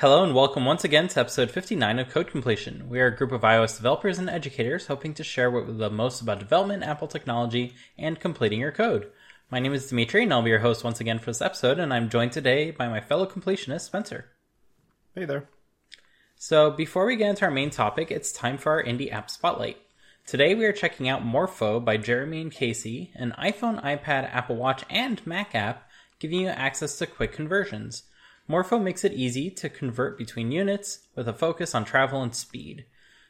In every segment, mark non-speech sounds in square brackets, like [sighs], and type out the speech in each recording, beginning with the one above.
Hello and welcome once again to episode 59 of Code Completion. We are a group of iOS developers and educators hoping to share what we love most about development, Apple technology, and completing your code. My name is Dimitri and I'll be your host once again for this episode, and I'm joined today by my fellow completionist, Spencer. Hey there. So, before we get into our main topic, it's time for our Indie App Spotlight. Today we are checking out Morpho by Jeremy and Casey, an iPhone, iPad, Apple Watch, and Mac app giving you access to quick conversions. Morpho makes it easy to convert between units with a focus on travel and speed.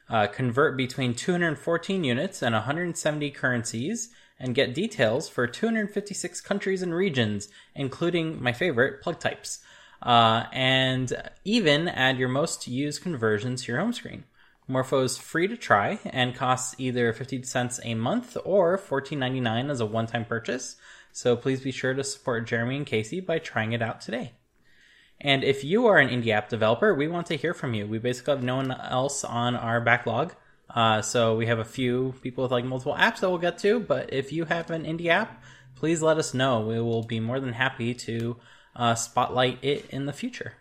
Uh, convert between 214 units and 170 currencies and get details for 256 countries and regions, including my favorite, plug types. Uh, and even add your most used conversions to your home screen. Morpho is free to try and costs either 50 cents a month or $14.99 as a one time purchase. So please be sure to support Jeremy and Casey by trying it out today. And if you are an indie app developer, we want to hear from you. We basically have no one else on our backlog. Uh, so we have a few people with like multiple apps that we'll get to. But if you have an indie app, please let us know. We will be more than happy to uh, spotlight it in the future.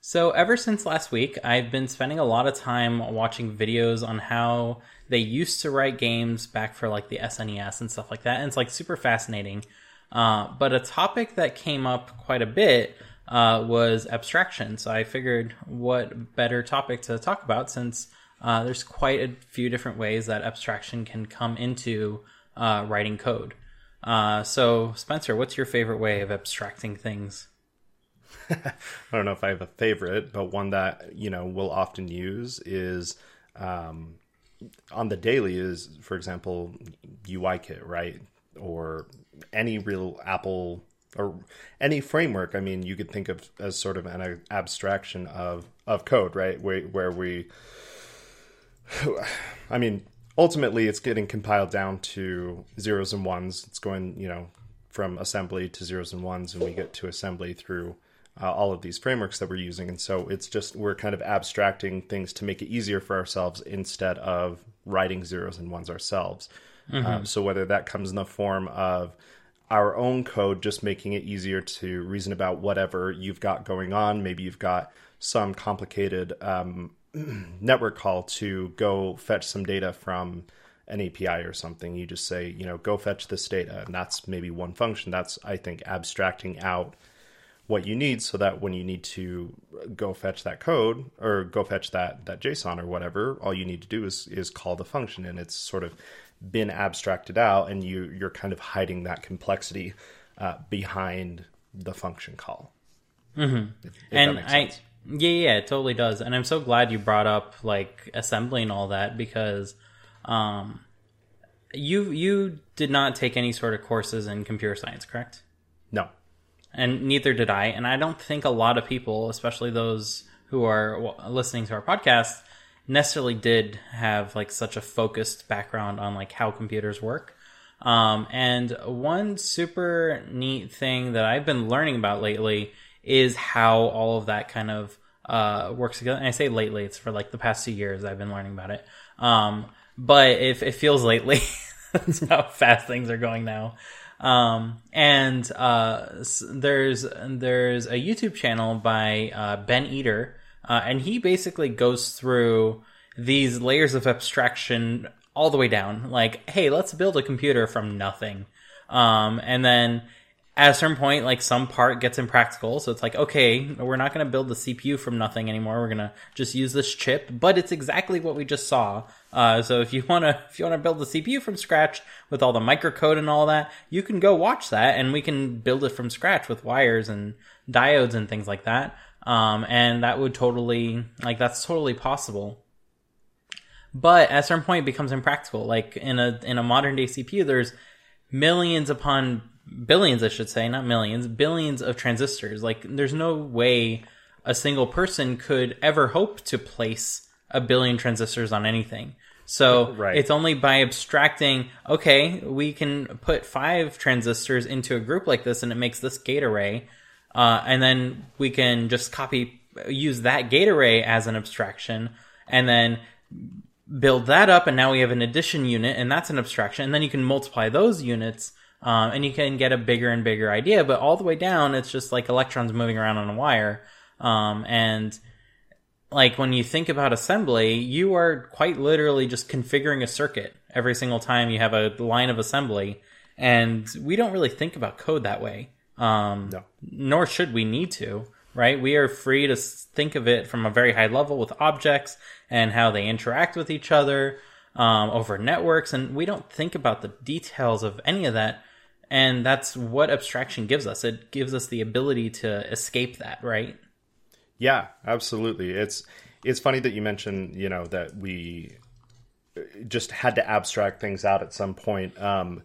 So, ever since last week, I've been spending a lot of time watching videos on how they used to write games back for like the SNES and stuff like that. And it's like super fascinating. Uh, but a topic that came up quite a bit uh, was abstraction. So I figured what better topic to talk about since uh, there's quite a few different ways that abstraction can come into uh, writing code. Uh, so, Spencer, what's your favorite way of abstracting things? [laughs] I don't know if I have a favorite, but one that you know we'll often use is um, on the daily is, for example, UIKit, right? Or any real Apple or any framework. I mean, you could think of as sort of an abstraction of of code, right? Where where we, [sighs] I mean, ultimately, it's getting compiled down to zeros and ones. It's going, you know, from assembly to zeros and ones, and we get to assembly through uh, all of these frameworks that we're using. And so it's just we're kind of abstracting things to make it easier for ourselves instead of writing zeros and ones ourselves. Mm-hmm. Um, so whether that comes in the form of our own code, just making it easier to reason about whatever you've got going on. Maybe you've got some complicated um, [clears throat] network call to go fetch some data from an API or something. You just say, you know, go fetch this data, and that's maybe one function. That's I think abstracting out what you need so that when you need to go fetch that code or go fetch that that JSON or whatever, all you need to do is is call the function, and it's sort of been abstracted out and you you're kind of hiding that complexity uh, behind the function call. Mm-hmm. If, if and I yeah yeah it totally does. And I'm so glad you brought up like assembly and all that because um you you did not take any sort of courses in computer science, correct? No. And neither did I. And I don't think a lot of people, especially those who are listening to our podcast, necessarily did have like such a focused background on like how computers work. Um, and one super neat thing that I've been learning about lately is how all of that kind of uh, works together. And I say lately, it's for like the past two years I've been learning about it. Um, but if it feels lately, [laughs] that's how fast things are going now. Um, and uh, there's there's a YouTube channel by uh, Ben Eater uh, and he basically goes through these layers of abstraction all the way down. Like, hey, let's build a computer from nothing. Um, and then at a certain point, like some part gets impractical. So it's like, okay, we're not going to build the CPU from nothing anymore. We're going to just use this chip, but it's exactly what we just saw. Uh, so if you want to, [laughs] if you want to build the CPU from scratch with all the microcode and all that, you can go watch that and we can build it from scratch with wires and diodes and things like that. Um, and that would totally, like, that's totally possible. But at a certain point, it becomes impractical. Like in a in a modern day CPU, there's millions upon billions, I should say, not millions, billions of transistors. Like there's no way a single person could ever hope to place a billion transistors on anything. So right. it's only by abstracting, okay, we can put five transistors into a group like this and it makes this gate array. Uh, and then we can just copy, use that gate array as an abstraction, and then build that up, and now we have an addition unit, and that's an abstraction. And then you can multiply those units, um, and you can get a bigger and bigger idea. But all the way down, it's just like electrons moving around on a wire. Um, and like when you think about assembly, you are quite literally just configuring a circuit every single time you have a line of assembly. And we don't really think about code that way. Um, No. nor should we need to, right? We are free to think of it from a very high level with objects and how they interact with each other um, over networks, and we don't think about the details of any of that. And that's what abstraction gives us. It gives us the ability to escape that, right? Yeah, absolutely. It's it's funny that you mentioned, you know, that we just had to abstract things out at some point. Um,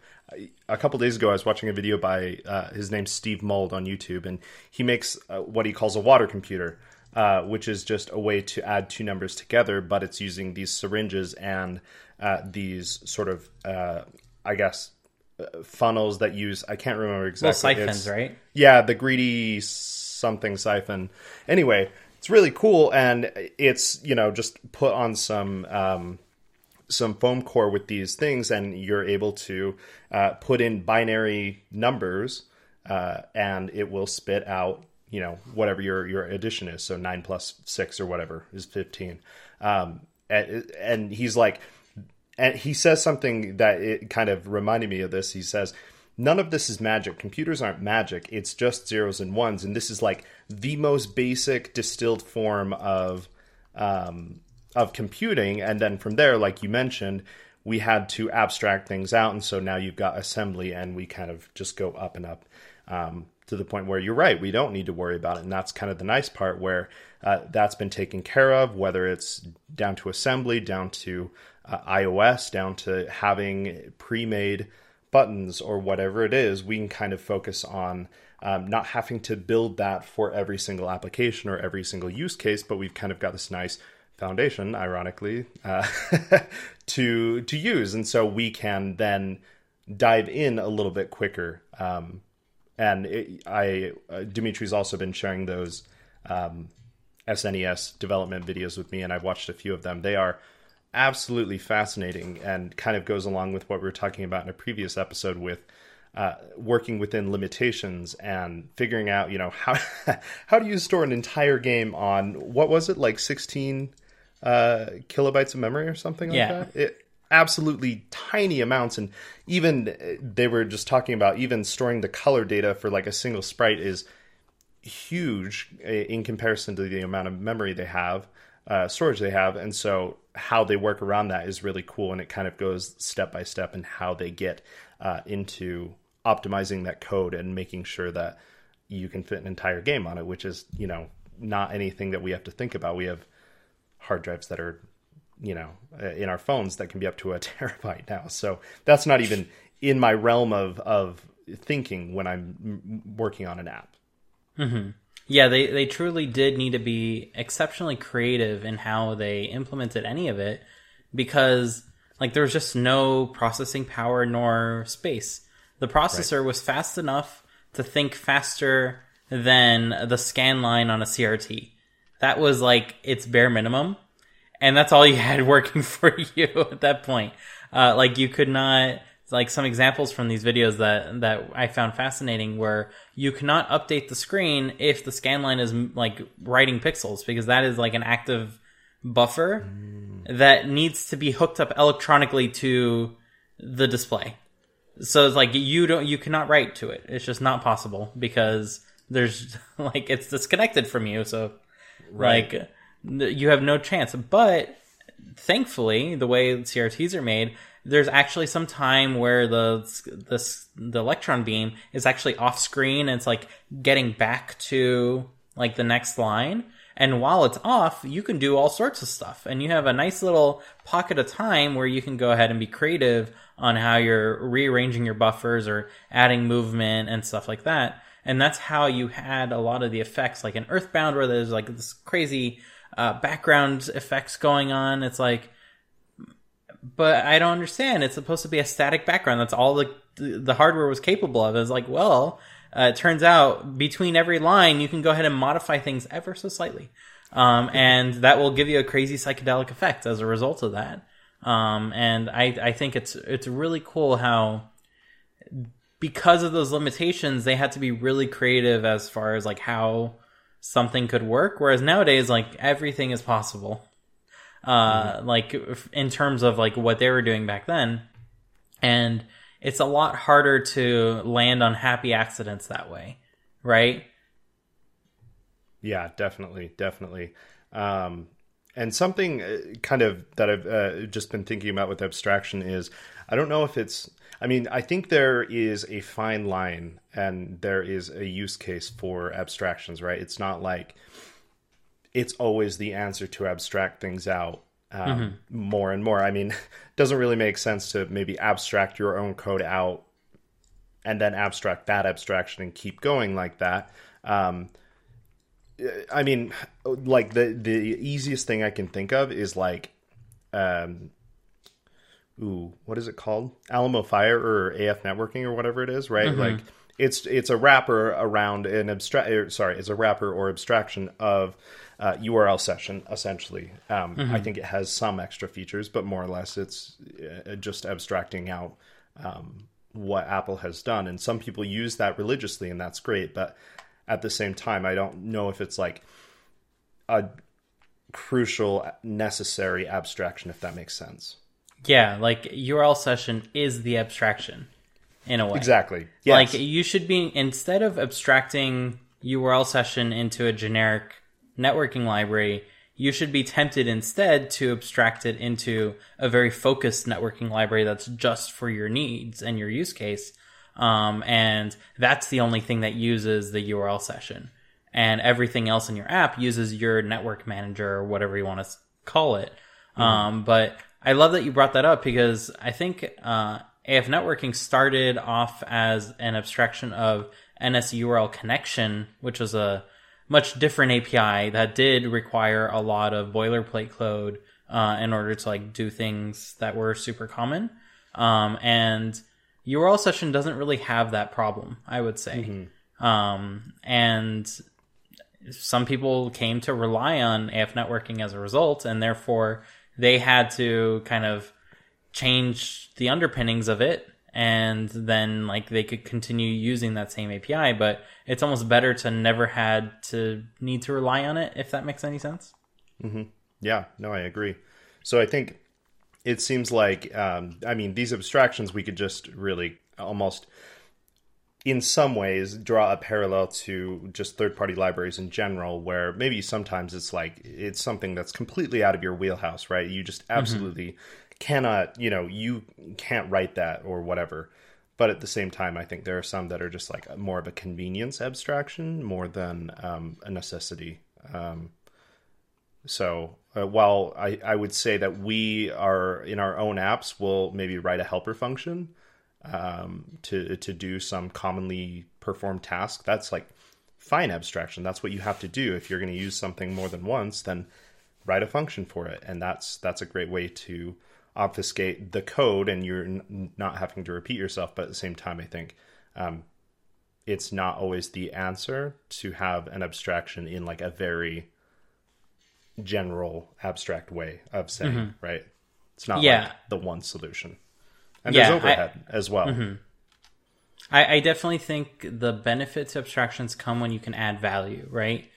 a couple days ago, I was watching a video by uh, his name's Steve Mould on YouTube, and he makes uh, what he calls a water computer, uh, which is just a way to add two numbers together, but it's using these syringes and uh, these sort of, uh, I guess, uh, funnels that use I can't remember Little exactly. siphons, It's- right? yeah, the greedy something siphon. Anyway, it's really cool, and it's you know just put on some um, some foam core with these things, and you're able to uh, put in binary numbers, uh, and it will spit out you know whatever your your addition is. So nine plus six or whatever is fifteen. Um, and, and he's like, and he says something that it kind of reminded me of this. He says, None of this is magic. Computers aren't magic. It's just zeros and ones. And this is like the most basic distilled form of um, of computing. And then from there, like you mentioned, we had to abstract things out. And so now you've got assembly, and we kind of just go up and up um, to the point where you're right. We don't need to worry about it. And that's kind of the nice part where uh, that's been taken care of, whether it's down to assembly, down to uh, iOS, down to having pre made buttons or whatever it is, we can kind of focus on um, not having to build that for every single application or every single use case, but we've kind of got this nice foundation, ironically, uh, [laughs] to to use, and so we can then dive in a little bit quicker. Um, and it, I, uh, Dimitri's also been sharing those um, SNES development videos with me, and I've watched a few of them. They are absolutely fascinating and kind of goes along with what we were talking about in a previous episode with uh, working within limitations and figuring out, you know, how [laughs] how do you store an entire game on what was it like sixteen uh, kilobytes of memory or something like that? It, absolutely tiny amounts, and even uh, they were just talking about even storing the color data for like a single sprite is huge uh, in comparison to the amount of memory they have, uh, storage they have, and so how they work around that is really cool, and it kind of goes step by step in how they get uh, into optimizing that code and making sure that you can fit an entire game on it, which is you know not anything that we have to think about. We have hard drives that are you know uh, in our phones that can be up to a [laughs] terabyte now, so that's not even in my realm of of thinking when I'm working on an app. Yeah, they, they truly did need to be exceptionally creative in how they implemented any of it because like there was just no processing power nor space. The processor was fast enough to think faster than the scan line on a CRT. That was like its bare minimum. And that's all you had [laughs] working for you at that point. Uh, like you could not, like some examples from these videos that, that I found fascinating where you cannot update the screen if the scan line is like writing pixels because that is like an active buffer that needs to be hooked up electronically to the display. So it's like you don't you cannot write to it. It's just not possible because there's [laughs] like it's disconnected from you. So like you have no chance. But thankfully, the way CRTs are made, there's actually some time where the the the electron beam is actually off screen and it's like getting back to like the next line. And while it's off, you can do all sorts of stuff. And you have a nice little pocket of time where you can go ahead and be creative on how you're rearranging your buffers or adding movement and stuff like that. And that's how you had a lot of the effects, like in Earthbound, where there's like this crazy uh, background effects going on. It's like, but I don't understand. It's supposed to be a static background. That's all the the hardware was capable of. It's like, well, uh, it turns out between every line, you can go ahead and modify things ever so slightly, um, and that will give you a crazy psychedelic effect as a result of that. Um, and I I think it's it's really cool how because of those limitations, they had to be really creative as far as like how something could work. Whereas nowadays, like everything is possible. Uh, mm-hmm. like in terms of like what they were doing back then, and it's a lot harder to land on happy accidents that way, right? Yeah, definitely, definitely. Um, and something uh, kind of that I've uh, just been thinking about with abstraction is I don't know if it's I mean, I think there is a fine line and there is a use case for abstractions, right? It's not like it's always the answer to abstract things out um, mm-hmm. more and more. I mean, it [laughs] doesn't really make sense to maybe abstract your own code out and then abstract that abstraction and keep going like that. Um, I mean, like the the easiest thing I can think of is like um, ooh, what is it called? Alamofire or AFNetworking or whatever it is, right? Mm-hmm. Like it's it's a wrapper around an abstract. Sorry, it's a wrapper or abstraction of uh, URL session essentially. Um, mm-hmm. I think it has some extra features, but more or less it's uh, just abstracting out um, what Apple has done. And some people use that religiously, and that's great. But at the same time, I don't know if it's like a crucial, necessary abstraction, if that makes sense. Yeah, like URL session is the abstraction in a way. Exactly. Yes. Like you should be instead of abstracting URL session into a generic networking library, you should be tempted instead to abstract it into a very focused networking library that's just for your needs and your use case. Um, and that's the only thing that uses the URL session. And everything else in your app uses your network manager or whatever you want to call it. Mm-hmm. Um, but I love that you brought that up because I think uh, AFNetworking started off as an abstraction of NSURLConnection, which was a much different API that did require a lot of boilerplate code uh, in order to like do things that were super common. Um, and URL session doesn't really have that problem, I would say. Mm-hmm. Um, and some people came to rely on AFNetworking as a result, and therefore they had to kind of change the underpinnings of it and then like they could continue using that same API but it's almost better to never had to need to rely on it if that makes any sense. Mm-hmm. yeah. No I agree. So I think it seems like um, I mean these abstractions we could just really almost in some ways draw a parallel to just third party libraries in general where maybe sometimes it's like it's something that's completely out of your wheelhouse right you just mm-hmm. absolutely mm-hmm. cannot you know you can't write that or whatever but at the same time i think there are some that are just like more of a convenience abstraction more than um, a necessity um, so uh, while I, I would say that we are in our own apps will maybe write a helper function um, to to do some commonly performed task. That's like fine abstraction. That's what you have to do if you're going to use something more than once. Then write a function for it, and that's that's a great way to obfuscate the code, and you're n- not having to repeat yourself. But at the same time, I think um, it's not always the answer to have an abstraction in like a very general abstract way of saying mm-hmm. right. It's not yeah. like the one solution and yeah, there's overhead I, as well. Mm-hmm. I, I, definitely think the benefit to abstractions come when you can add value, right?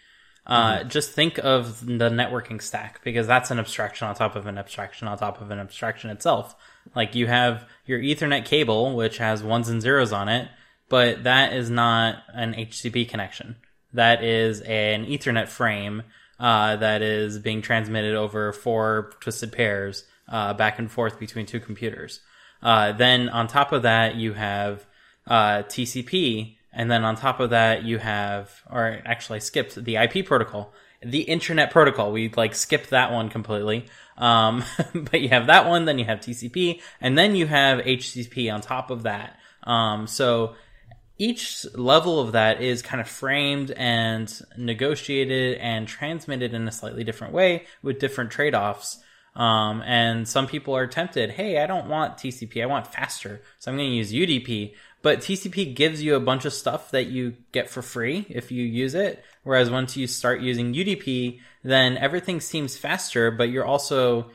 Uh, mm-hmm. Just think of the networking stack because that's an abstraction on top of an abstraction on top of an abstraction itself. Like you have your Ethernet cable, which has ones and zeros on it, but that is not an HTTP connection. That is an Ethernet frame uh, that is being transmitted over four twisted pairs uh, back and forth between two computers. Uh, then on top of that, you have uh, TCP, and then on top of that, you have, or actually, I skipped the IP protocol, the Internet Protocol. We like skipped that one completely. Um, [laughs] but you have that one, then you have TCP, and then you have HTTP on top of that. Um, so each level of that is kind of framed and negotiated and transmitted in a slightly different way with different trade offs. Um, and some people are tempted, hey, I don't want TCP, I want faster, so I'm going to use UDP. But TCP gives you a bunch of stuff that you get for free if you use it. Whereas once you start using UDP, then everything seems faster, but you're also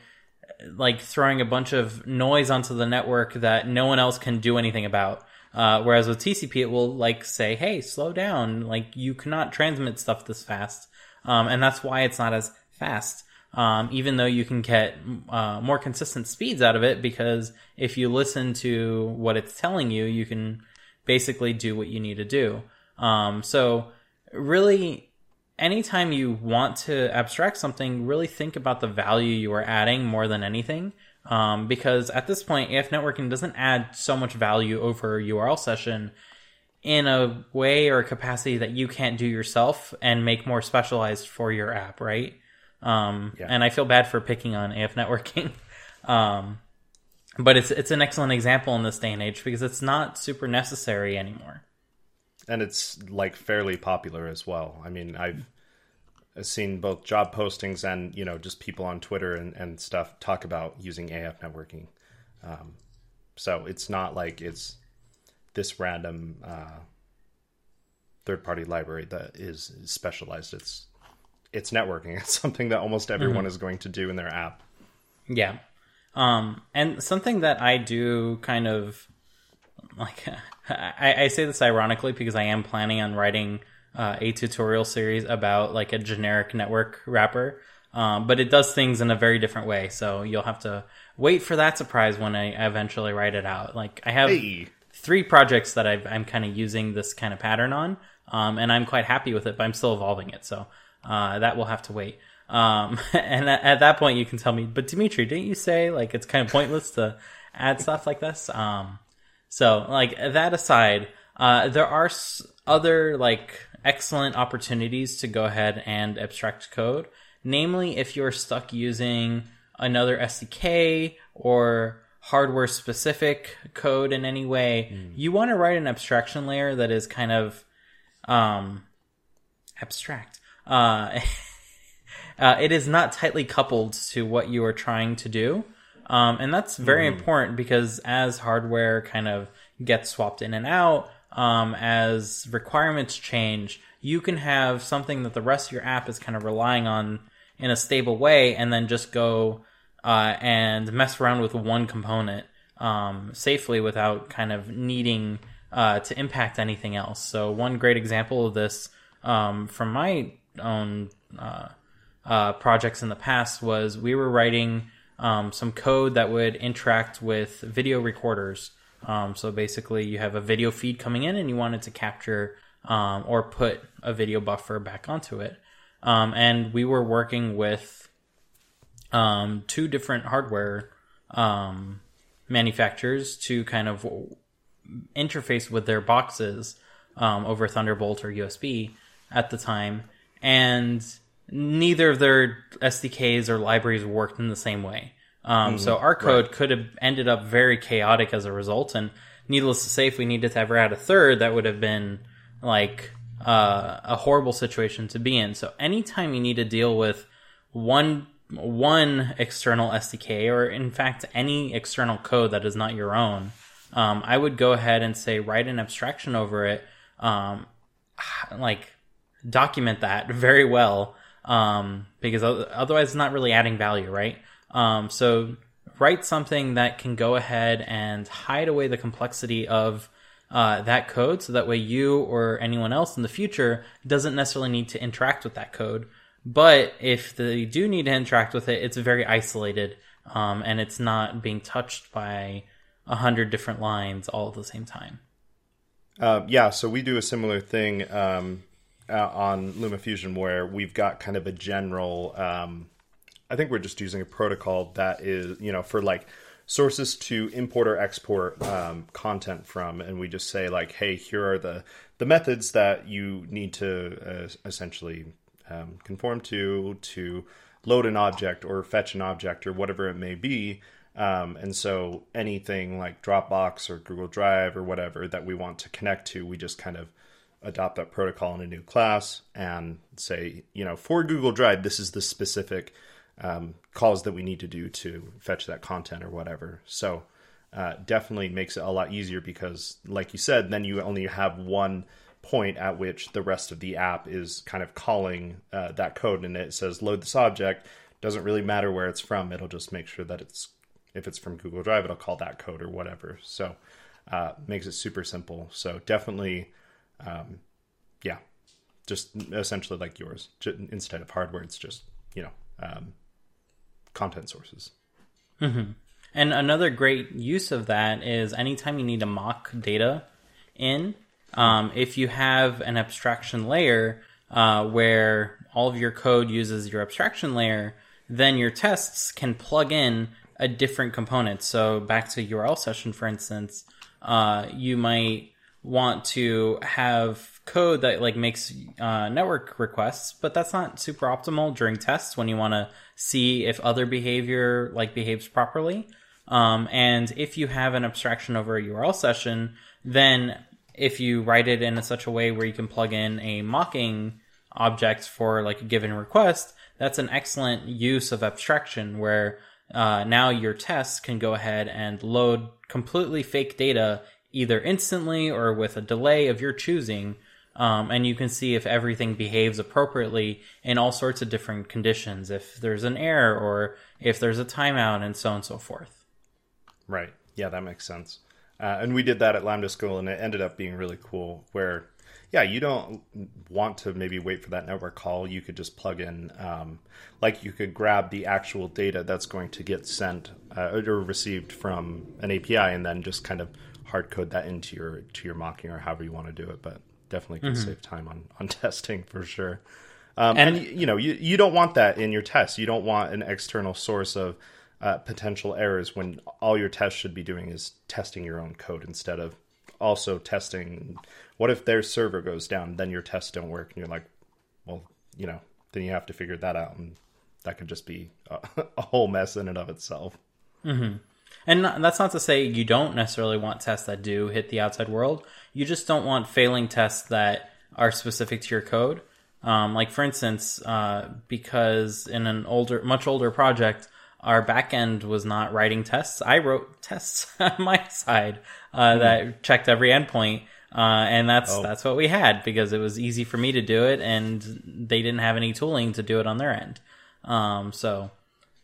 like throwing a bunch of noise onto the network that no one else can do anything about. Uh, whereas with TCP, it will like say, "Hey, slow down! Like you cannot transmit stuff this fast," um, and that's why it's not as fast. Um, even though you can get uh, more consistent speeds out of it, because if you listen to what it's telling you, you can basically do what you need to do. Um, so really, anytime you want to abstract something, really think about the value you are adding more than anything. Um, because at this point, AFNetworking doesn't add so much value over URL session in a way or a capacity that you can't do yourself and make more specialized for your app, right? Um, Yeah. and I feel bad for picking on AFNetworking. [laughs] um, but it's it's an excellent example in this day and age because it's not super necessary anymore. and it's like fairly popular as well. I mean, I've seen both job postings and you know just people on Twitter and, and stuff talk about using AFNetworking. Um, so it's not like it's this random uh, third party library that is specialized. It's it's networking. [laughs] It's something that almost everyone is going to do in their app. Yeah. Um, and something that I do kind of like, [laughs] I, I say this ironically because I am planning on writing uh, a tutorial series about like a generic network wrapper. Um, but it does things in a very different way. So you'll have to wait for that surprise when I eventually write it out. Like I have Hey. three projects that I've, I'm kind of using this kind of pattern on, um, and I'm quite happy with it. But I'm still evolving it, so uh, that will have to wait. Um, [laughs] and at, at that point, you can tell me. But Dimitri, didn't you say like it's kind of pointless to add stuff like this? Um, so like that aside, uh, there are s- other like excellent opportunities to go ahead and abstract code. Namely, if you're stuck using another SDK or hardware specific code in any way, you want to write an abstraction layer that is kind of um, abstract. Uh, [laughs] uh, it is not tightly coupled to what you are trying to do. Um, and that's very important because as hardware kind of gets swapped in and out, um, as requirements change, you can have something that the rest of your app is kind of relying on in a stable way and then just go uh, and mess around with one component um, safely without kind of needing uh, to impact anything else. So, one great example of this um, from my own uh, uh, projects in the past was we were writing um, some code that would interact with video recorders. Um, so basically, you have a video feed coming in, and you wanted to capture um, or put a video buffer back onto it. Um, and we were working with um, two different hardware um, manufacturers to kind of interface with their boxes over Thunderbolt or USB at the time, and neither of their SDKs or libraries worked in the same way. Um, so our code could have ended up very chaotic as a result. And needless to say, if we needed to ever add a third, that would have been like uh, a horrible situation to be in. So anytime you need to deal with one one external SDK or in fact any external code that is not your own, um, I would go ahead and say write an abstraction over it, um, like document that [laughs] very well, um, because otherwise it's not really adding value, right? Um, so write something that can go ahead and hide away the complexity of uh, that code, so that way you or anyone else in the future doesn't necessarily need to interact with that code. But if they do need to interact with it, it's very isolated, um, and it's not being touched by a hundred different lines all at the same time. Uh, yeah, so we do a similar thing um, uh, on LumaFusion where we've got kind of a general. Um, I think we're just using a protocol that is, you know, for like sources to import or export um, content from, and we just say like, hey, here are the the methods that you need to uh, essentially um, conform to to load an object or fetch an object or whatever it may be. Um, and so anything like Dropbox or Google Drive or whatever that we want to connect to, we just kind of adopt that protocol in a new class and say, you know, for Google Drive, this is the specific um, calls that we need to do to fetch that content or whatever. So uh, definitely makes it a lot easier because, like you said, then you only have one point at which the rest of the app is kind of calling uh, that code and it says load this object doesn't really matter where it's from it'll just make sure that it's if it's from google drive it'll call that code or whatever so uh, makes it super simple. So definitely, um, yeah, just essentially like yours. Instead of hardware, it's just you know um, content sources. And another great use of that is anytime you need to mock data in, um, if you have an abstraction layer uh, where all of your code uses your abstraction layer, then your tests can plug in a different component. So back to URL session, for instance, uh, you might want to have code that like makes uh, network requests, but that's not super optimal during tests when you want to see if other behavior like behaves properly. Um, and if you have an abstraction over a URL session, then if you write it in such a way where you can plug in a mocking object for like a given request, that's an excellent use of abstraction where uh, now your tests can go ahead and load completely fake data either instantly or with a delay of your choosing. Um, and you can see if everything behaves appropriately in all sorts of different conditions, if there's an error or if there's a timeout and so on and so forth. Right. Yeah, that makes sense. Uh, and we did that at Lambda School, and it ended up being really cool. Where, yeah, you don't want to maybe wait for that network call. You could just plug in, um, like you could grab the actual data that's going to get sent uh, or received from an API, and then just kind of hard code that into your to your mocking or however you want to do it. But definitely can save time on on [laughs] testing for sure. Um, and, And- you know, you you don't want that in your tests. You don't want an external source of uh, potential errors when all your tests should be doing is testing your own code instead of also testing. What if their server goes down? Then your tests don't work, and you're like, well, you know, then you have to figure that out, and that could just be a, [laughs] a whole mess in and of itself. And that's not to say you don't necessarily want tests that do hit the outside world. You just don't want failing tests that are specific to your code. Um, like for instance, uh, because in an older, much older project, our backend was not writing tests. I wrote tests [laughs] on my side uh, that checked every endpoint, uh, and that's Oh. that's what we had because it was easy for me to do it, and they didn't have any tooling to do it on their end. Um, so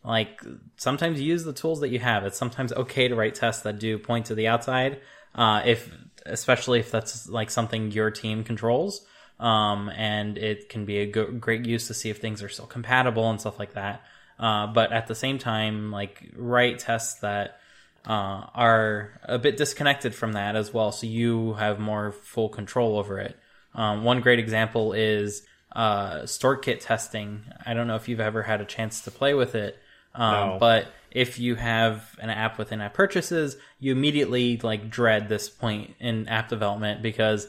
like sometimes use the tools that you have. It's sometimes okay to write tests that do point to the outside uh, if especially if that's like something your team controls um, and it can be a go- great use to see if things are still compatible and stuff like that. Uh, but at the same time like write tests that uh, are a bit disconnected from that as well so you have more full control over it. Um, one great example is uh, StoreKit testing. I don't know if you've ever had a chance to play with it, um, No. but if you have an app with in-app purchases, you immediately like dread this point in app development because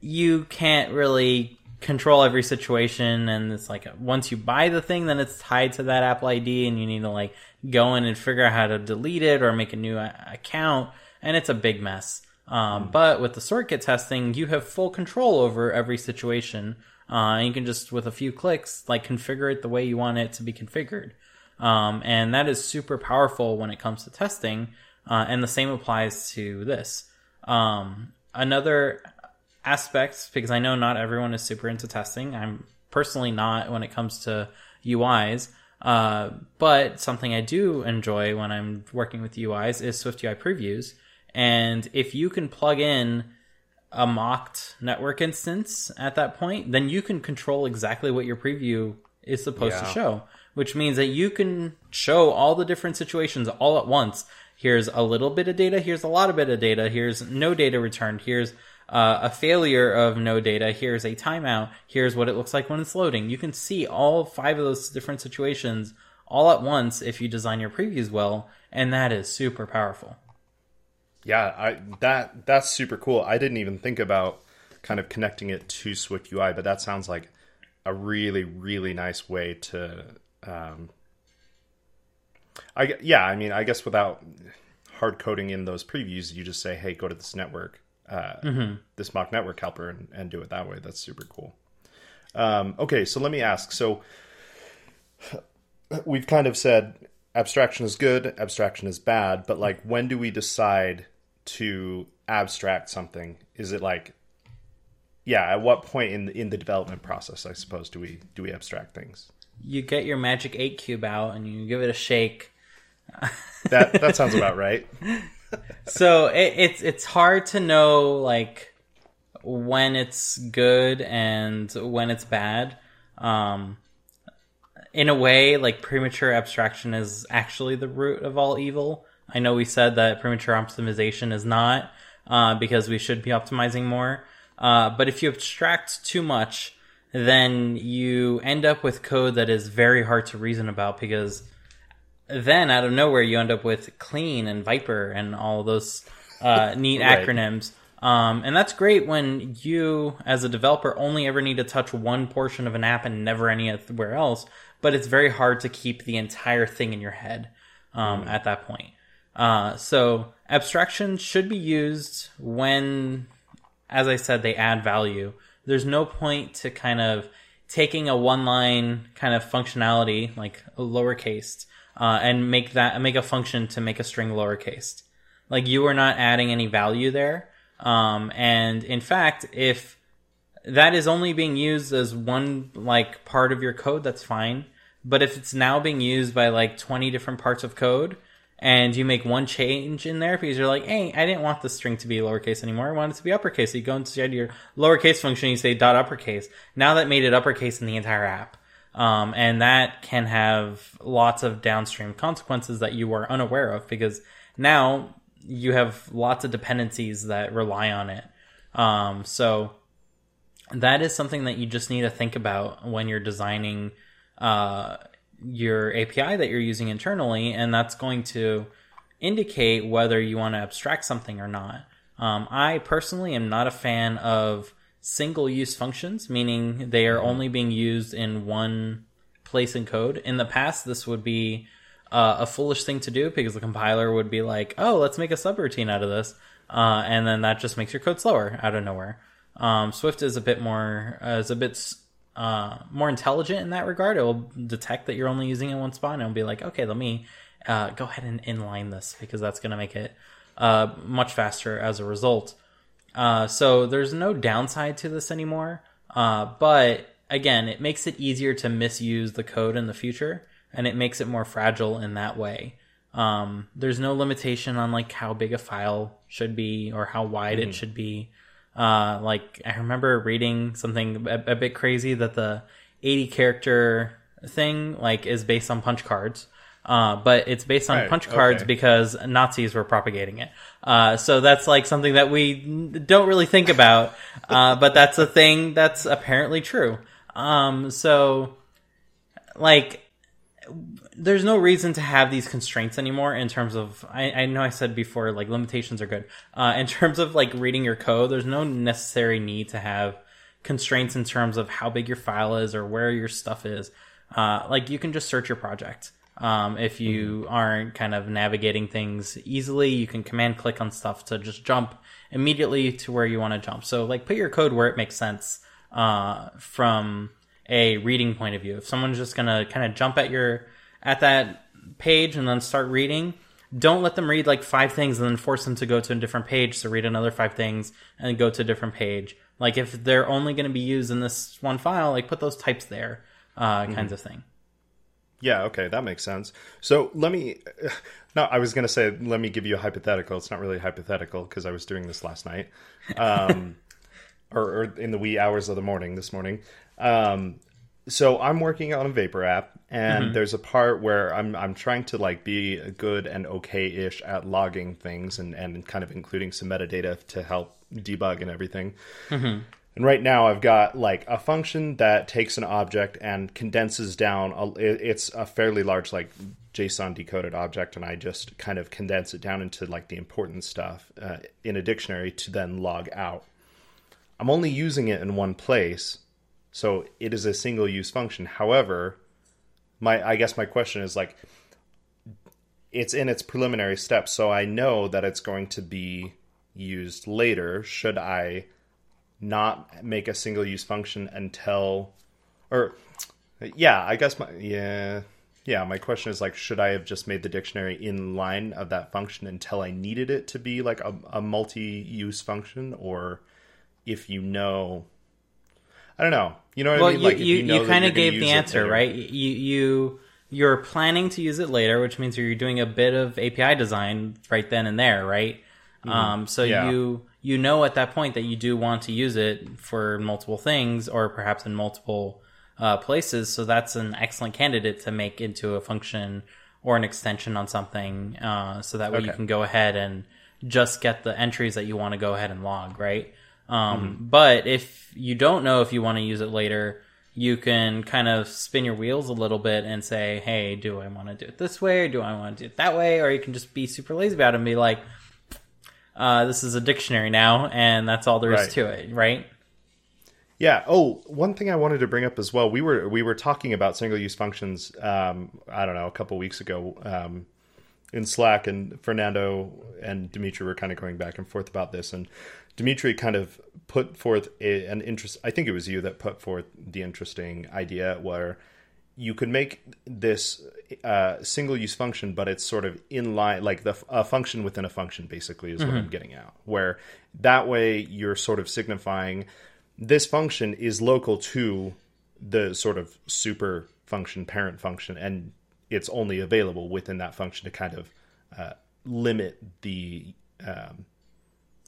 you can't really control every situation and it's like once you buy the thing then it's tied to that apple id and you need to like go in and figure out how to delete it or make a new a- account and it's a big mess. Um, but with the StoreKit testing you have full control over every situation. Uh, and you can just with a few clicks like configure it the way you want it to be configured um, and that is super powerful when it comes to testing uh, and the same applies to this um, another aspect, because I know not everyone is super into testing. I'm personally not when it comes to UIs. Uh, but something I do enjoy when I'm working with UIs is SwiftUI previews. And if you can plug in a mocked network instance at that point, then you can control exactly what your preview is supposed to show, which means that you can show all the different situations all at once. Here's a little bit of data, here's a lot of bit of data, here's no data returned, here's uh, a failure of no data, here's a timeout, here's what it looks like when it's loading. You can see all five of those different situations all at once if you design your previews well, and that is super powerful. Yeah, I that that's super cool. I didn't even think about kind of connecting it to SwiftUI, but that sounds like a really really nice way to. Um, I yeah, I mean, I guess without hard coding in those previews, you just say, "Hey, go to this network, uh, this mock network helper," and, and do it that way. That's super cool. Um, okay, so let me ask. So we've kind of said abstraction is good, abstraction is bad, but like when do we decide to abstract something? Is it like yeah, at what point in in the development process, I suppose, do we do we abstract things? You get your magic eight cube out and you give it a shake. [laughs] That that sounds about right. so it, it's it's hard to know like when it's good and when it's bad. Um, in a way, like premature abstraction is actually the root of all evil. I know we said that premature optimization is not, uh, because we should be optimizing more. Uh, but if you abstract too much, then you end up with code that is very hard to reason about because then out of nowhere you end up with clean and viper and all those uh, [laughs] neat right. acronyms um, and that's great when you as a developer only ever need to touch one portion of an app and never anywhere else but it's very hard to keep the entire thing in your head um, mm. at that point uh, so abstraction should be used when as i said they add value there's no point to kind of taking a one line kind of functionality like lowercase uh, and make that make a function to make a string lowercase. Like you are not adding any value there. Um, and in fact if that is only being used as one like part of your code that's fine. But if it's now being used by like 20 different parts of code and you make one change in there because you're like, hey, I didn't want the string to be lowercase anymore. I want it to be uppercase. So you go inside your lowercase function, you say dot uppercase. Now that made it uppercase in the entire app. Um, and that can have lots of downstream consequences that you are unaware of because now you have lots of dependencies that rely on it. Um, so that is something that you just need to think about when you're designing uh, your API that you're using internally, and that's going to indicate whether you want to abstract something or not. Um, I personally am not a fan of single use functions, meaning they are only being used in one place in code. In the past, this would be uh, a foolish thing to do because the compiler would be like, oh, let's make a subroutine out of this. Uh, and then that just makes your code slower out of nowhere. Um, Swift is a bit more, uh, is a bit uh, more intelligent in that regard. It will detect that you're only using it in one spot and it'll be like, okay, let me uh, go ahead and inline this because that's going to make it uh, much faster as a result. Uh, so there's no downside to this anymore. Uh, but again, it makes it easier to misuse the code in the future and it makes it more fragile in that way. Um, there's no limitation on like how big a file should be or how wide mm-hmm. it should be. Uh, like I remember reading something a, a, bit crazy that the 80 character thing like is based on punch cards. Uh, but it's based on right, punch cards okay. because Nazis were propagating it. Uh, so that's like something that we don't really think about, uh, but that's a thing that's apparently true. Um, so, like, there's no reason to have these constraints anymore in terms of I, I know I said before like limitations are good. Uh, in terms of like reading your code, there's no necessary need to have constraints in terms of how big your file is or where your stuff is. Uh, like you can just search your project. Um, if you mm-hmm. aren't kind of navigating things easily, you can command click on stuff to just jump immediately to where you want to jump. So like put your code where it makes sense uh, from a reading point of view. If someone's just gonna kind of jump at your at that page and then start reading, don't let them read like five things and then force them to go to a different page to read another five things and go to a different page. Like if they're only going to be used in this one file, like put those types there, uh, mm-hmm. kinds of thing. Yeah, okay, that makes sense. So let me. [laughs] No, I was going to say let me give you a hypothetical. It's not really hypothetical because I was doing this last night, um, [laughs] or, or, in the wee hours of the morning this morning. Um, so I'm working on a Vapor app, and mm-hmm. there's a part where I'm I'm trying to like be good and okay-ish at logging things and and kind of including some metadata to help debug and everything. Mm-hmm. And right now, I've got like a function that takes an object and condenses down. A, it's a fairly large like JSON decoded object, and I just kind of condense it down into like the important stuff uh, in a dictionary to then log out. I'm only using it in one place so it is a single use function. However, my I guess my question is like it's in its preliminary steps, so I know that it's going to be used later. Should I not make a single use function until or yeah, I guess my yeah yeah, my question is like, should I have just made the dictionary in line of that function until I needed it to be like a, a multi-use function, or if you know I don't know. You know what well, I mean? Like you, you, you, you kind of gave the answer, right? You you you're planning to use it later, which means you're doing a bit of API design right then and there, right? Um, so Yeah. you you know at that point that you do want to use it for multiple things, or perhaps in multiple uh, places. So that's an excellent candidate to make into a function or an extension on something. Uh, so that way you can go ahead and just get the entries that you want to go ahead and log, right? Um, But if you don't know if you want to use it later, you can kind of spin your wheels a little bit and say, hey, do I want to do it this way or do I want to do it that way? Or you can just be super lazy about it and be like, uh, this is a dictionary now, and that's all there is Right. to it, right? Yeah. Oh, one thing I wanted to bring up as well. We were we were talking about single use functions. Um, I don't know, a couple weeks ago um, in Slack, and Fernando and Dimitri were kind of going back and forth about this. And Dimitri kind of put forth a, an interest. I think it was you that put forth the interesting idea where you could make this uh, single use function, but it's sort of in line, like the a function within a function, basically, is what I'm getting at. Where that way you're sort of signifying this function is local to the sort of super function, parent function, and it's only available within that function to kind of uh, limit the um,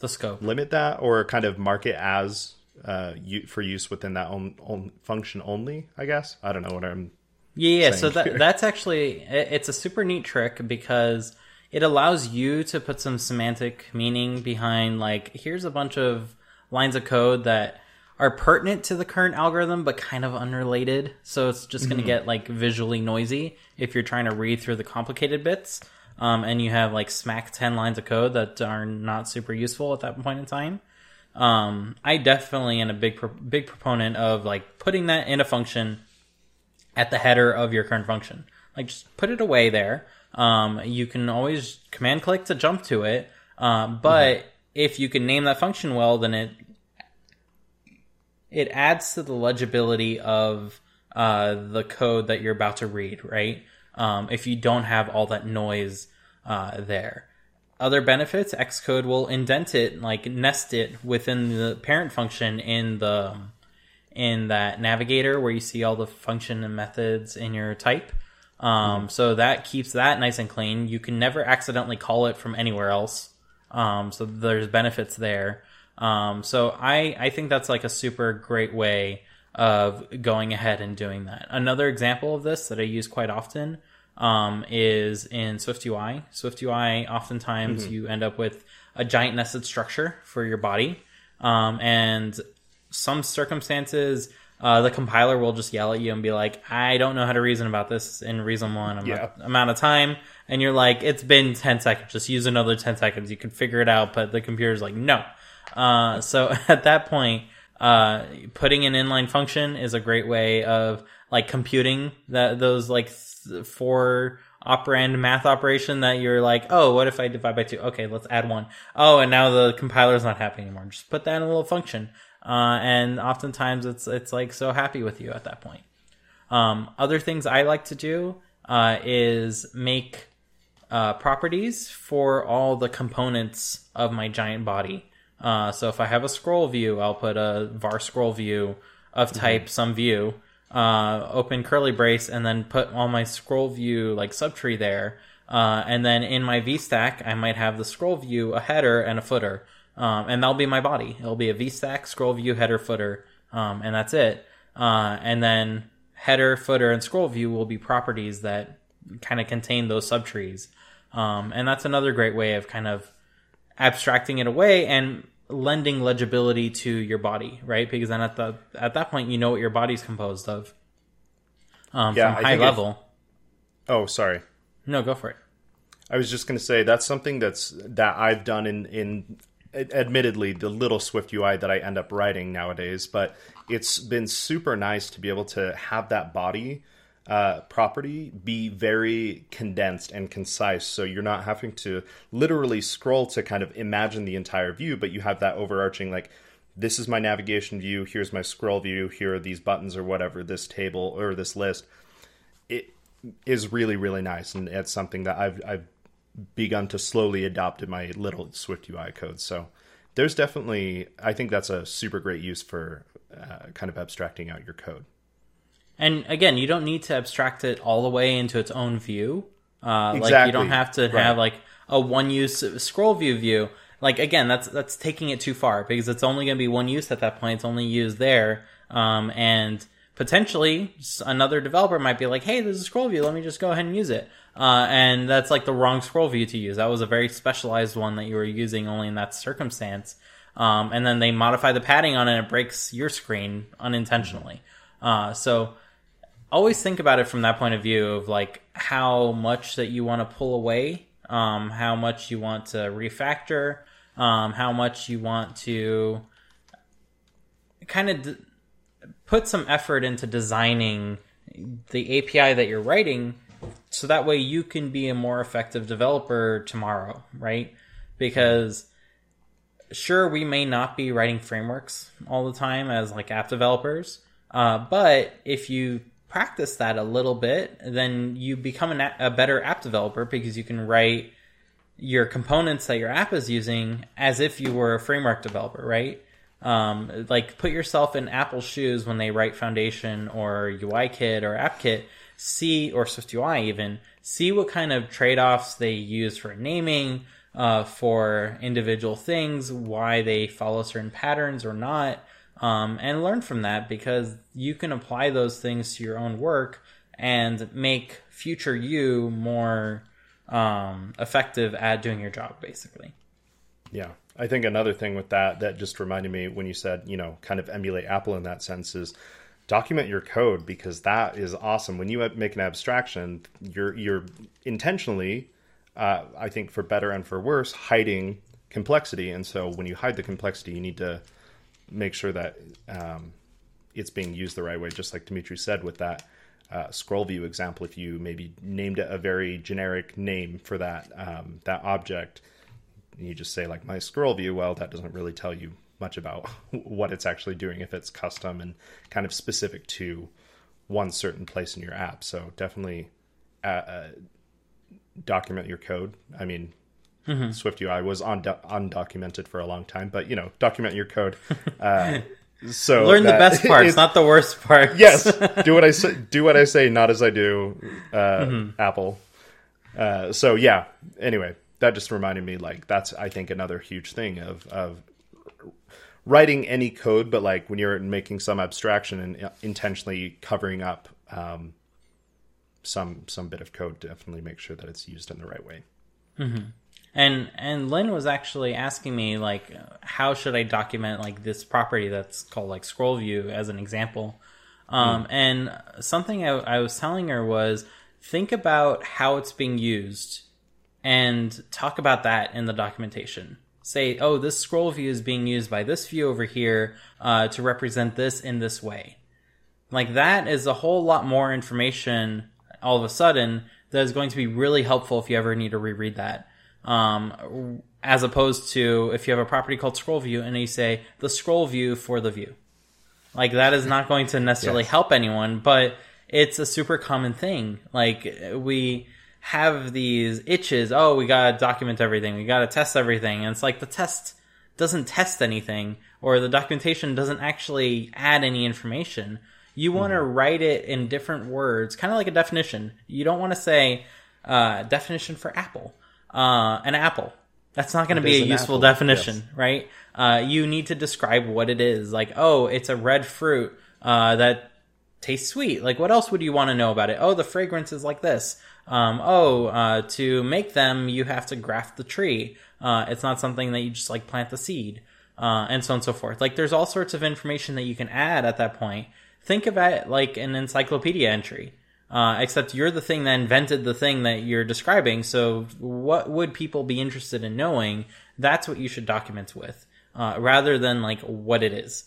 The scope. limit that or kind of mark it as uh, for use within that own, own function only. I guess I don't know what I'm Yeah, yeah. So that that's actually it- it's a super neat trick because it allows you to put some semantic meaning behind like here's a bunch of lines of code that are pertinent to the current algorithm but kind of unrelated. So it's just going to get like visually noisy if you're trying to read through the complicated bits. Um, and you have like smack 10 lines of code that are not super useful at that point in time. Um, I definitely am a big, pro- big proponent of like putting that in a function at the header of your current function. Like just put it away there. Um, you can always command click to jump to it. Um, but if you can name that function well, then it it adds to the legibility of uh, the code that you're about to read, right? Um, if you don't have all that noise uh, there. Other benefits, Xcode will indent it, like nest it within the parent function in the in that navigator where you see all the function and methods in your type. Um, So that keeps that nice and clean. You can never accidentally call it from anywhere else. Um, so there's benefits there. Um, so I, I think that's like a super great way of going ahead and doing that. Another example of this that I use quite often um, is in SwiftUI. SwiftUI, oftentimes you end up with a giant nested structure for your body. Um, and some circumstances, uh, the compiler will just yell at you and be like, I don't know how to reason about this in reasonable one Yeah. amount of time. And you're like, it's been 10 seconds. Just use another 10 seconds. You can figure it out. But the computer's like, no. Uh, [laughs] so [laughs] at that point, uh, putting an inline function is a great way of like computing that those like four operand math operation that you're like, oh, what if I divide by two? Okay, let's add one. Oh, and now the compiler's not happy anymore. Just put that in a little function. Uh, and oftentimes it's it's like so happy with you at that point. Um, other things I like to do uh, is make uh, properties for all the components of my giant body. Uh, so if I have a scroll view, I'll put a var scroll view of type some view, uh, open curly brace, and then put all my scroll view like subtree there. Uh, and then in my VStack, I might have the scroll view, a header, and a footer. Um, and that'll be my body. It'll be a VStack, scroll view, header, footer, um, and that's it. Uh, and then header, footer, and scroll view will be properties that kind of contain those subtrees. Um, and that's another great way of kind of abstracting it away and lending legibility to your body, right? Because then at the at that point, you know what your body's composed of. Um, Yeah, from high it- level. Oh, sorry. No, go for it. I was just going to say that's something that's that I've done in in admittedly the little SwiftUI that I end up writing nowadays, but it's been super nice to be able to have that body uh, property be very condensed and concise. So you're not having to literally scroll to kind of imagine the entire view, but you have that overarching like this is my navigation view, here's my scroll view, here are these buttons or whatever, this table or this list. It is really really nice, and it's something that I've I've begun to slowly adopt in my little SwiftUI code. So there's definitely I think that's a super great use for uh, kind of abstracting out your code. And again, you don't need to abstract it all the way into its own view. Uh, Like you don't have to Right. have like a one use scroll view view. Like again, that's that's taking it too far because it's only going to be one use at that point. It's only used there, um, and potentially another developer might be like, "Hey, there's a scroll view. Let me just go ahead and use it." Uh, and that's like the wrong scroll view to use. That was a very specialized one that you were using only in that circumstance. Um, and then they modify the padding on it and it breaks your screen unintentionally. Uh, so always think about it from that point of view of like how much that you want to pull away, um, how much you want to refactor, um, how much you want to kind of d- put some effort into designing the API that you're writing so that way you can be a more effective developer tomorrow, right? Because sure, we may not be writing frameworks all the time as like app developers, uh, but if you practice that a little bit, then you become an, a better app developer because you can write your components that your app is using as if you were a framework developer, right? Um, like put yourself in Apple's shoes when they write Foundation or UIKit or AppKit. See or SwiftUI even see what kind of trade-offs they use for naming, uh, for individual things, why they follow certain patterns or not, um, and learn from that because you can apply those things to your own work and make future you more um, effective at doing your job, basically. Yeah. I think another thing with that that just reminded me when you said, you know, kind of emulate Apple in that sense is document your code because that is awesome. When you make an abstraction, you're you're intentionally uh, I think for better and for worse, hiding complexity. And so when you hide the complexity, you need to make sure that um, it's being used the right way, just like Dimitri said with that uh, scroll view example. If you maybe named it a very generic name for that um, that object, you just say like my scroll view, well, that doesn't really tell you much about [laughs] what it's actually doing if it's custom and kind of specific to one certain place in your app. So definitely uh, uh, document your code. I mean, SwiftUI was undo- undocumented for a long time, but you know, document your code. Uh, so [laughs] Learn the best parts, [laughs] not the worst parts. [laughs] yes, do what I say. Do what I say, not as I do. Uh, Apple. Uh, so yeah. Anyway, that just reminded me. Like that's I think another huge thing of of writing any code, but like when you're making some abstraction and uh, intentionally covering up um, some some bit of code, definitely make sure that it's used in the right way. And and Lynn was actually asking me like, how should I document like this property that's called like scroll view as an example. Um, And something I, I was telling her was think about how it's being used and talk about that in the documentation. Say, oh, this scroll view is being used by this view over here uh, to represent this in this way. Like that is a whole lot more information all of a sudden that is going to be really helpful if you ever need to reread that. Um, as opposed to if you have a property called scroll view and you say the scroll view for the view. Like that is not going to necessarily Yes. help anyone, but it's a super common thing. Like we have these itches. Oh, we gotta document everything. We gotta test everything. And it's like the test doesn't test anything or the documentation doesn't actually add any information. You want to write it in different words, kind of like a definition. You don't want to say uh, definition for apple, uh, an apple. That's not going to be a useful apple? definition, Yes. right? Uh, you need to describe what it is. Like, oh, it's a red fruit uh, that tastes sweet. Like, what else would you want to know about it? Oh, the fragrance is like this. Um, oh, uh, to make them, you have to graft the tree. Uh, it's not something that you just like plant the seed, uh, and so on and so forth. Like, there's all sorts of information that you can add at that point. Think of it like an encyclopedia entry. Uh, except you're the thing that invented the thing that you're describing. So, what would people be interested in knowing? That's what you should document with, uh, rather than like what it is.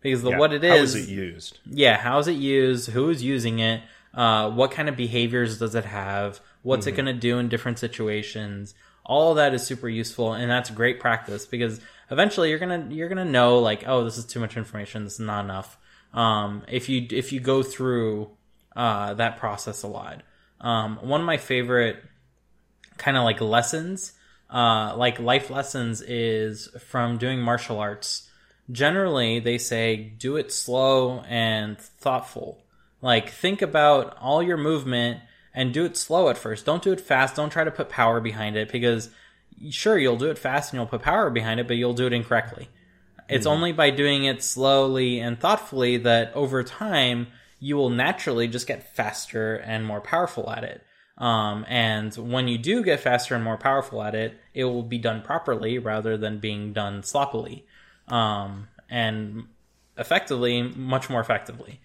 Because the Yeah. what it is. How is it used? yeah, how is it used? Who is using it? Uh, what kind of behaviors does it have? What's it going to do in different situations? All of that is super useful, and that's great practice because eventually you're gonna you're gonna know like, oh, this is too much information. This is not enough. Um, if you if you go through uh, that process a lot, um, one of my favorite kind of like lessons, uh, like life lessons, is from doing martial arts. Generally, they say do it slow and thoughtful. Like, think about all your movement and do it slow at first. Don't do it fast. Don't try to put power behind it because sure, you'll do it fast and you'll put power behind it, but you'll do it incorrectly. It's only by doing it slowly and thoughtfully that over time you will naturally just get faster and more powerful at it. Um, and when you do get faster and more powerful at it, it will be done properly rather than being done sloppily. Um, and effectively, much more effectively.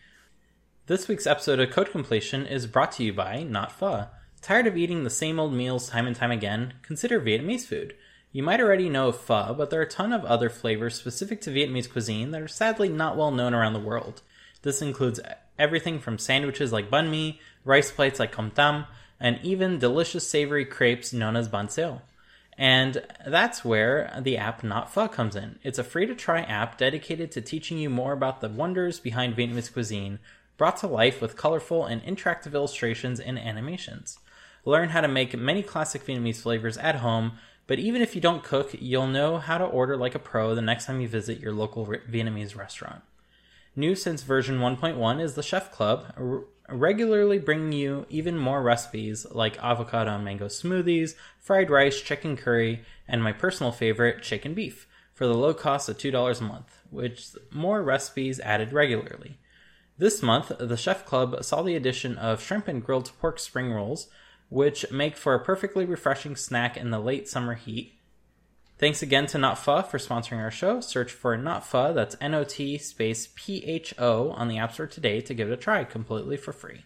This week's episode of Code Completion is brought to you by Not Pho. Tired of eating the same old meals time and time again? Consider Vietnamese food. You might already know of pho, but there are a ton of other flavors specific to Vietnamese cuisine that are sadly not well known around the world. This includes everything from sandwiches like banh mi, rice plates like com tam, and even delicious savory crepes known as banh xeo. And that's where the app Not Pho comes in. It's a free to try app dedicated to teaching you more about the wonders behind Vietnamese cuisine, brought to life with colorful and interactive illustrations and animations. Learn how to make many classic Vietnamese flavors at home, but even if you don't cook, you'll know how to order like a pro the next time you visit your local Vietnamese restaurant. New since version 1.1 is the Chef Club, regularly bringing you even more recipes like avocado and mango smoothies, fried rice, chicken curry, and my personal favorite, chicken beef, for the low cost of $2 a month, with more recipes added regularly. This month, the Chef Club saw the addition of shrimp and grilled pork spring rolls, which make for a perfectly refreshing snack in the late summer heat. Thanks again to Not Pho for sponsoring our show. Search for Not Pho, that's N O T space P H O on the App Store today to give it a try completely for free.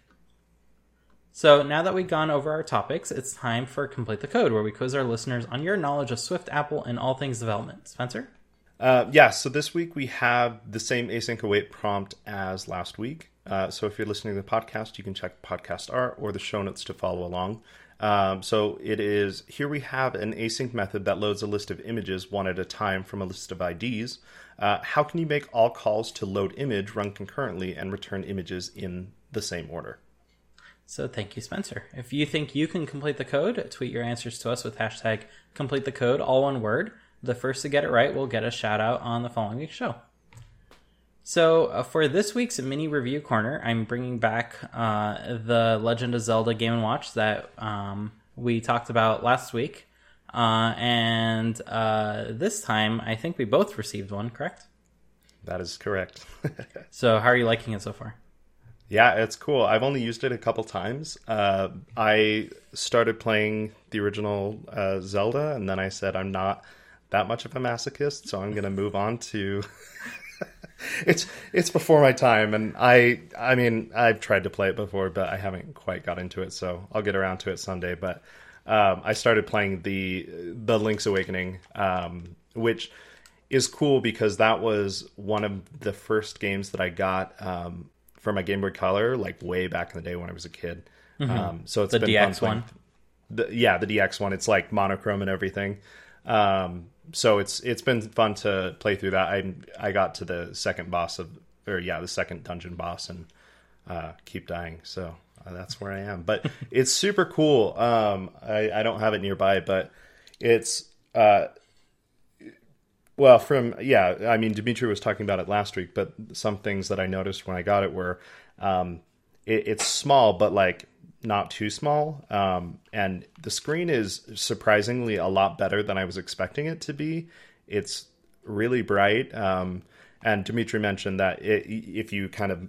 So now that we've gone over our topics, it's time for Complete the Code, where we quiz our listeners on your knowledge of Swift, Apple, and all things development. Spencer? Uh, yeah, so this week we have the same async await prompt as last week. Uh, so if you're listening to the podcast, you can check podcast art or the show notes to follow along. Um, so it is here we have an async method that loads a list of images one at a time from a list of IDs. Uh, how can you make all calls to load image run concurrently and return images in the same order? So thank you, Spencer. If you think you can complete the code, tweet your answers to us with hashtag complete the code, all one word. The first to get it right will get a shout out on the following week's show. So, uh, for this week's mini review corner, I'm bringing back uh, the Legend of Zelda Game & Watch that um, we talked about last week. Uh, and uh, this time, I think we both received one, correct? That is correct. [laughs] so, how are you liking it so far? Yeah, it's cool. I've only used it a couple times. Uh, I started playing the original uh, Zelda, and then I said I'm not that much of a masochist, so I'm going to move on to [laughs] it's it's before my time, and I I mean I've tried to play it before, but I haven't quite got into it. So I'll get around to it Sunday. But um, I started playing the the Link's Awakening, um, which is cool because that was one of the first games that I got um, for my Game Boy Color, like way back in the day when I was a kid. Mm-hmm. Um, so it's the been DX one. The, yeah, the DX one. It's like monochrome and everything. Um, so it's it's been fun to play through that. I I got to the second boss of or yeah the second dungeon boss and uh, keep dying. So uh, that's where I am. But [laughs] it's super cool. Um, I I don't have it nearby, but it's uh. Well, from yeah, I mean, Dimitri was talking about it last week, but some things that I noticed when I got it were, um, it, it's small, but like not too small. Um, and the screen is surprisingly a lot better than I was expecting it to be. It's really bright. Um, and Dimitri mentioned that it, if you kind of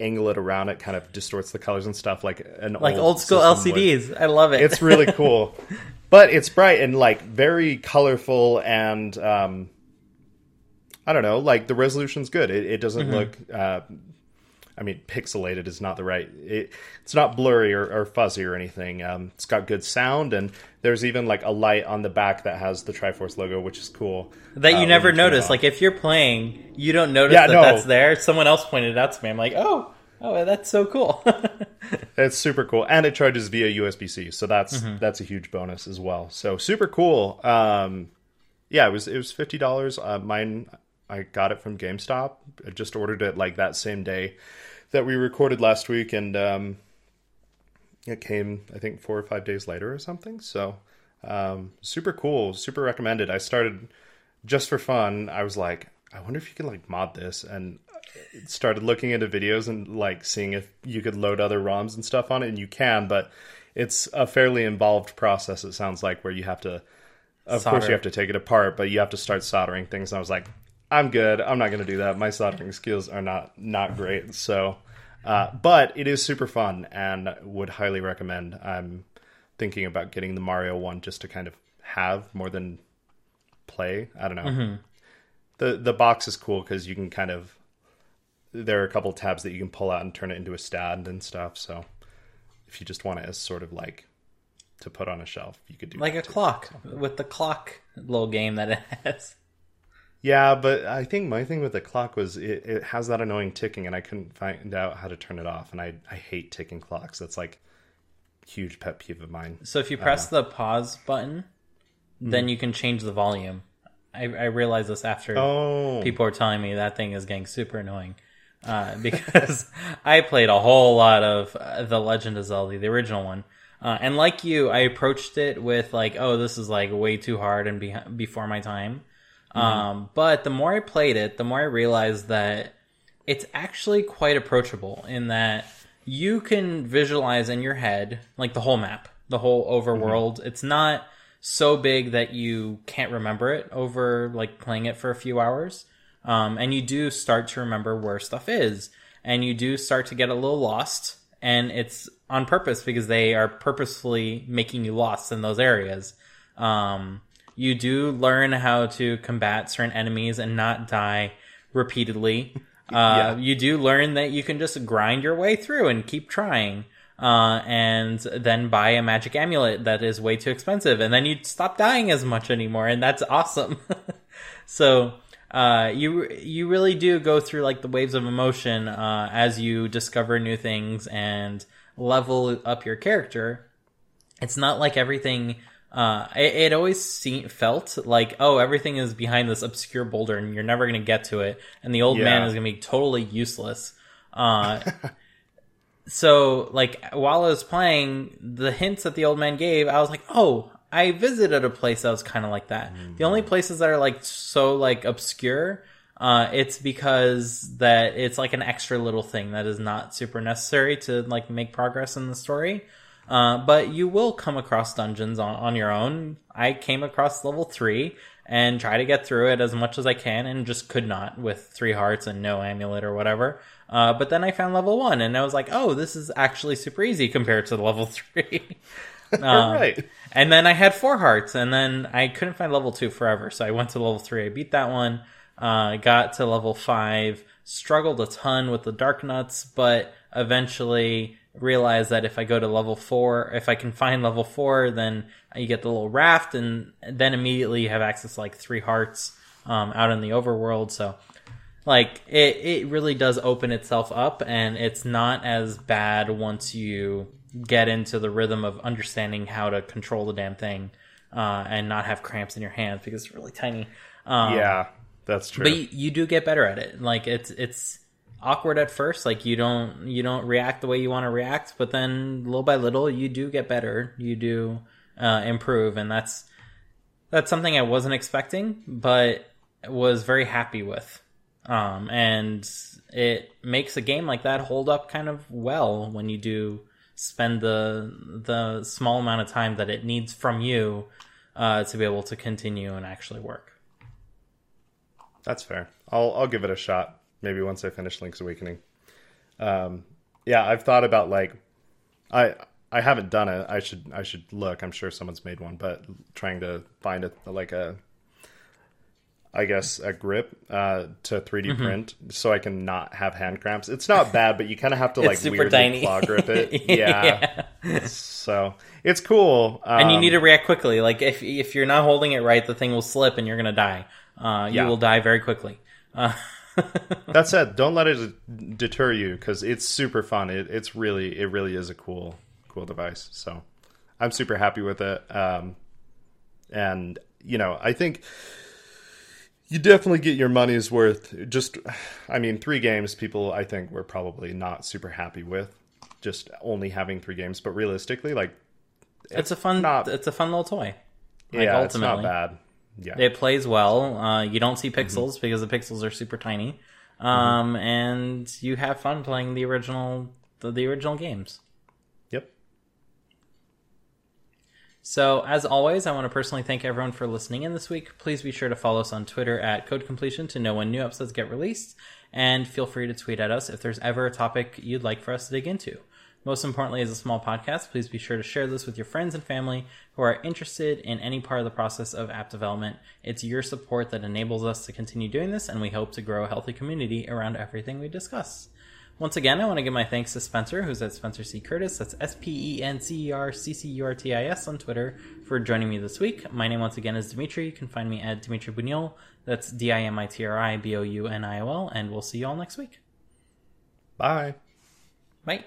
angle it around, it kind of distorts the colors and stuff like an like old, old school LCDs. Would. I love it. It's really [laughs] cool, but it's bright and like very colorful and um, I don't know, like the resolution's good. It, it doesn't mm-hmm. look uh, I mean, pixelated is not the right. It, it's not blurry or, or fuzzy or anything. Um, it's got good sound, and there's even like a light on the back that has the Triforce logo, which is cool. That you uh, never you notice. Like if you're playing, you don't notice yeah, that no. that's there. Someone else pointed it out to me. I'm like, oh, oh, that's so cool. [laughs] it's super cool, and it charges via USB C, so that's mm-hmm. that's a huge bonus as well. So super cool. Um, yeah, it was it was fifty dollars. Uh, mine I got it from GameStop. I just ordered it like that same day that we recorded last week, and um, it came I think four or five days later or something. So um, super cool, super recommended. I started just for fun. I was like, I wonder if you can like mod this, and started looking into videos and like seeing if you could load other ROMs and stuff on it, and you can, but it's a fairly involved process. It sounds like where you have to, of Solder. course, you have to take it apart, but you have to start soldering things. And I was like, I'm good. I'm not going to do that. My soldering skills are not not great. So, uh, but it is super fun, and would highly recommend. I'm thinking about getting the Mario one just to kind of have more than play. I don't know. The the box is cool because you can kind of there are a couple tabs that you can pull out and turn it into a stand and stuff. So if you just want it as sort of like to put on a shelf, you could do like a too. clock with the clock little game that it [laughs] has. Yeah, but I think my thing with the clock was it, it has that annoying ticking, and I couldn't find out how to turn it off. And I I hate ticking clocks. That's like huge pet peeve of mine. So if you press the pause button, then you can change the volume. I, I realized this after Oh, people are telling me that thing is getting super annoying uh, [laughs] because I played a whole lot of uh, the Legend of Zelda, the original one, uh, and like you, I approached it with like, oh, this is like way too hard and be- before my time. Um, but the more I played it, the more I realized that it's actually quite approachable in that you can visualize in your head like the whole map, the whole overworld. It's not so big that you can't remember it over like playing it for a few hours. Um, and you do start to remember where stuff is, and you do start to get a little lost. And it's on purpose because they are purposefully making you lost in those areas. Um, you do learn how to combat certain enemies and not die repeatedly. [laughs] Uh, You do learn that you can just grind your way through and keep trying. Uh, and then buy a magic amulet that is way too expensive, and then you stop dying as much anymore, and that's [laughs] awesome. [laughs] so uh, you you really do go through like the waves of emotion uh, as you discover new things and level up your character. It's not like everything. Uh, it, it always se- felt like oh everything is behind this obscure boulder and you're never gonna get to it, and the old man is gonna be totally useless. Uh, [laughs] so like while I was playing, the hints that the old man gave, I was like, oh, I visited a place that was kind of like that. The only places that are like so like obscure, uh, it's because that it's like an extra little thing that is not super necessary to like make progress in the story. Uh, but you will come across dungeons on, on your own. I came across level three and try to get through it as much as I can and just could not with three hearts and no amulet or whatever. Uh, but then I found level one and I was like, oh, this is actually super easy compared to the [laughs] level three. [laughs] Um, right. And then I had four hearts, and then I couldn't find level two forever, so I went to level three. I beat that one, uh, got to level five, struggled a ton with the Darknuts, but eventually realized that if I go to level four, if I can find level four, then you get the little raft, and then immediately you have access to like three hearts um, out in the overworld. So like it, it really does open itself up and it's not as bad once you get into the rhythm of understanding how to control the damn thing uh, and not have cramps in your hands because it's really tiny um, Yeah, that's true. but you, you do get better at it like it's it's awkward at first like you don't you don't react the way you want to react but then little by little you do get better you do uh, improve and that's that's something i wasn't expecting but was very happy with um, and it makes a game like that hold up kind of well when you do spend the the small amount of time that it needs from you uh, to be able to continue and actually work That's fair. I'll I'll give it a shot. Maybe once I finish Link's Awakening. Um, yeah, I've thought about like, I I haven't done it. I should I should look. I'm sure someone's made one, but trying to find a like a, I guess a grip uh, to 3D Mm-hmm. print so I can not have hand cramps. It's not bad, but you kind of have to [laughs] like weirdly tiny. claw grip [laughs] it. Yeah. So it's cool. Um, and you need to react quickly. Like if if you're not holding it right, the thing will slip and you're gonna die. Uh, you Yeah. will die very quickly. Uh, [laughs] [laughs] That said, don't let it deter you because it's super fun. It, it's really, it really is a cool, cool device. So I'm super happy with it. Um, and you know, I think you definitely get your money's worth. Just, I mean, three games. People, I think, were probably not super happy with just only having three games. But realistically, like, it's a fun. not- it's a fun little toy. Like, yeah, it's not bad. Yeah, It plays well. Uh, you don't see Mm-hmm. pixels because the pixels are super tiny. um, and you have fun playing the original the, the original games. Yep. So, as always, I want to personally thank everyone for listening in this week. Please be sure to follow us on Twitter at Code Completion to know when new episodes get released, and feel free to tweet at us if there's ever a topic you'd like for us to dig into. Most importantly, as a small podcast, please be sure to share this with your friends and family who are interested in any part of the process of app development. It's your support that enables us to continue doing this, and we hope to grow a healthy community around everything we discuss. Once again, I want to give my thanks to Spencer, who's at Spencer C. Curtis. That's S P E N C E R C C U R T I S on Twitter for joining me this week. My name, once again, is Dimitri. You can find me at Dimitri Bouniol. That's D I M I T R I B O U N I O L, and we'll see you all next week. Bye. Bye.